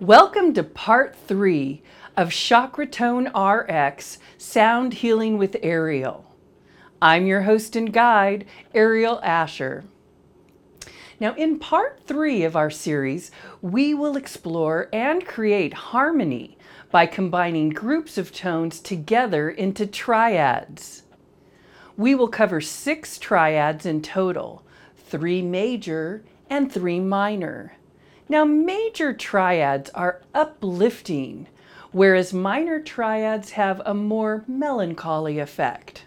Welcome to part three of Chakratone RX Sound Healing with Ariel. I'm your host and guide, Ariel Asher. Now, in part three of our series, we will explore and create harmony by combining groups of tones together into triads. We will cover six triads in total, three major and three minor. Now, major triads are uplifting, whereas minor triads have a more melancholy effect.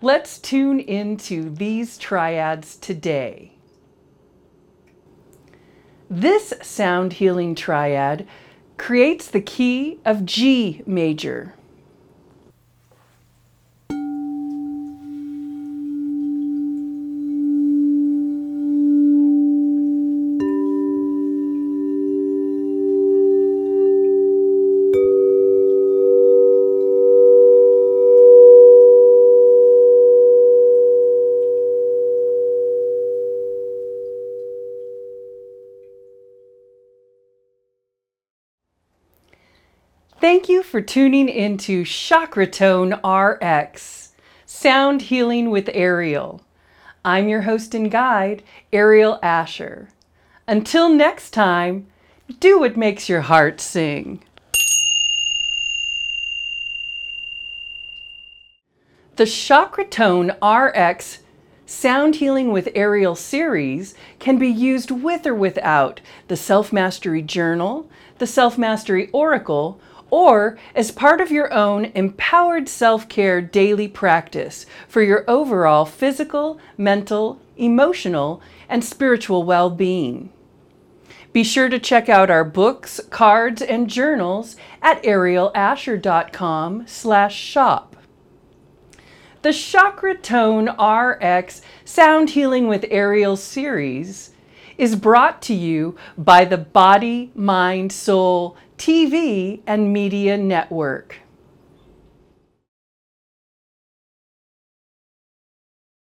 Let's tune into these triads today. This sound healing triad creates the key of G major. Thank you for tuning into Chakratone RX, Sound Healing with Ariel. I'm your host and guide, Ariel Asher. Until next time, do what makes your heart sing. The Chakratone RX Sound Healing with Ariel series can be used with or without the Self Mastery Journal, the Self Mastery Oracle, or as part of your own empowered self care daily practice for your overall physical, mental, emotional, and spiritual well being. Be sure to check out our books, cards, and journals at arielasher.com slash shop. The Chakra Tone RX Sound Healing with Ariel series is brought to you by the Body, Mind, Soul TV and Media Network.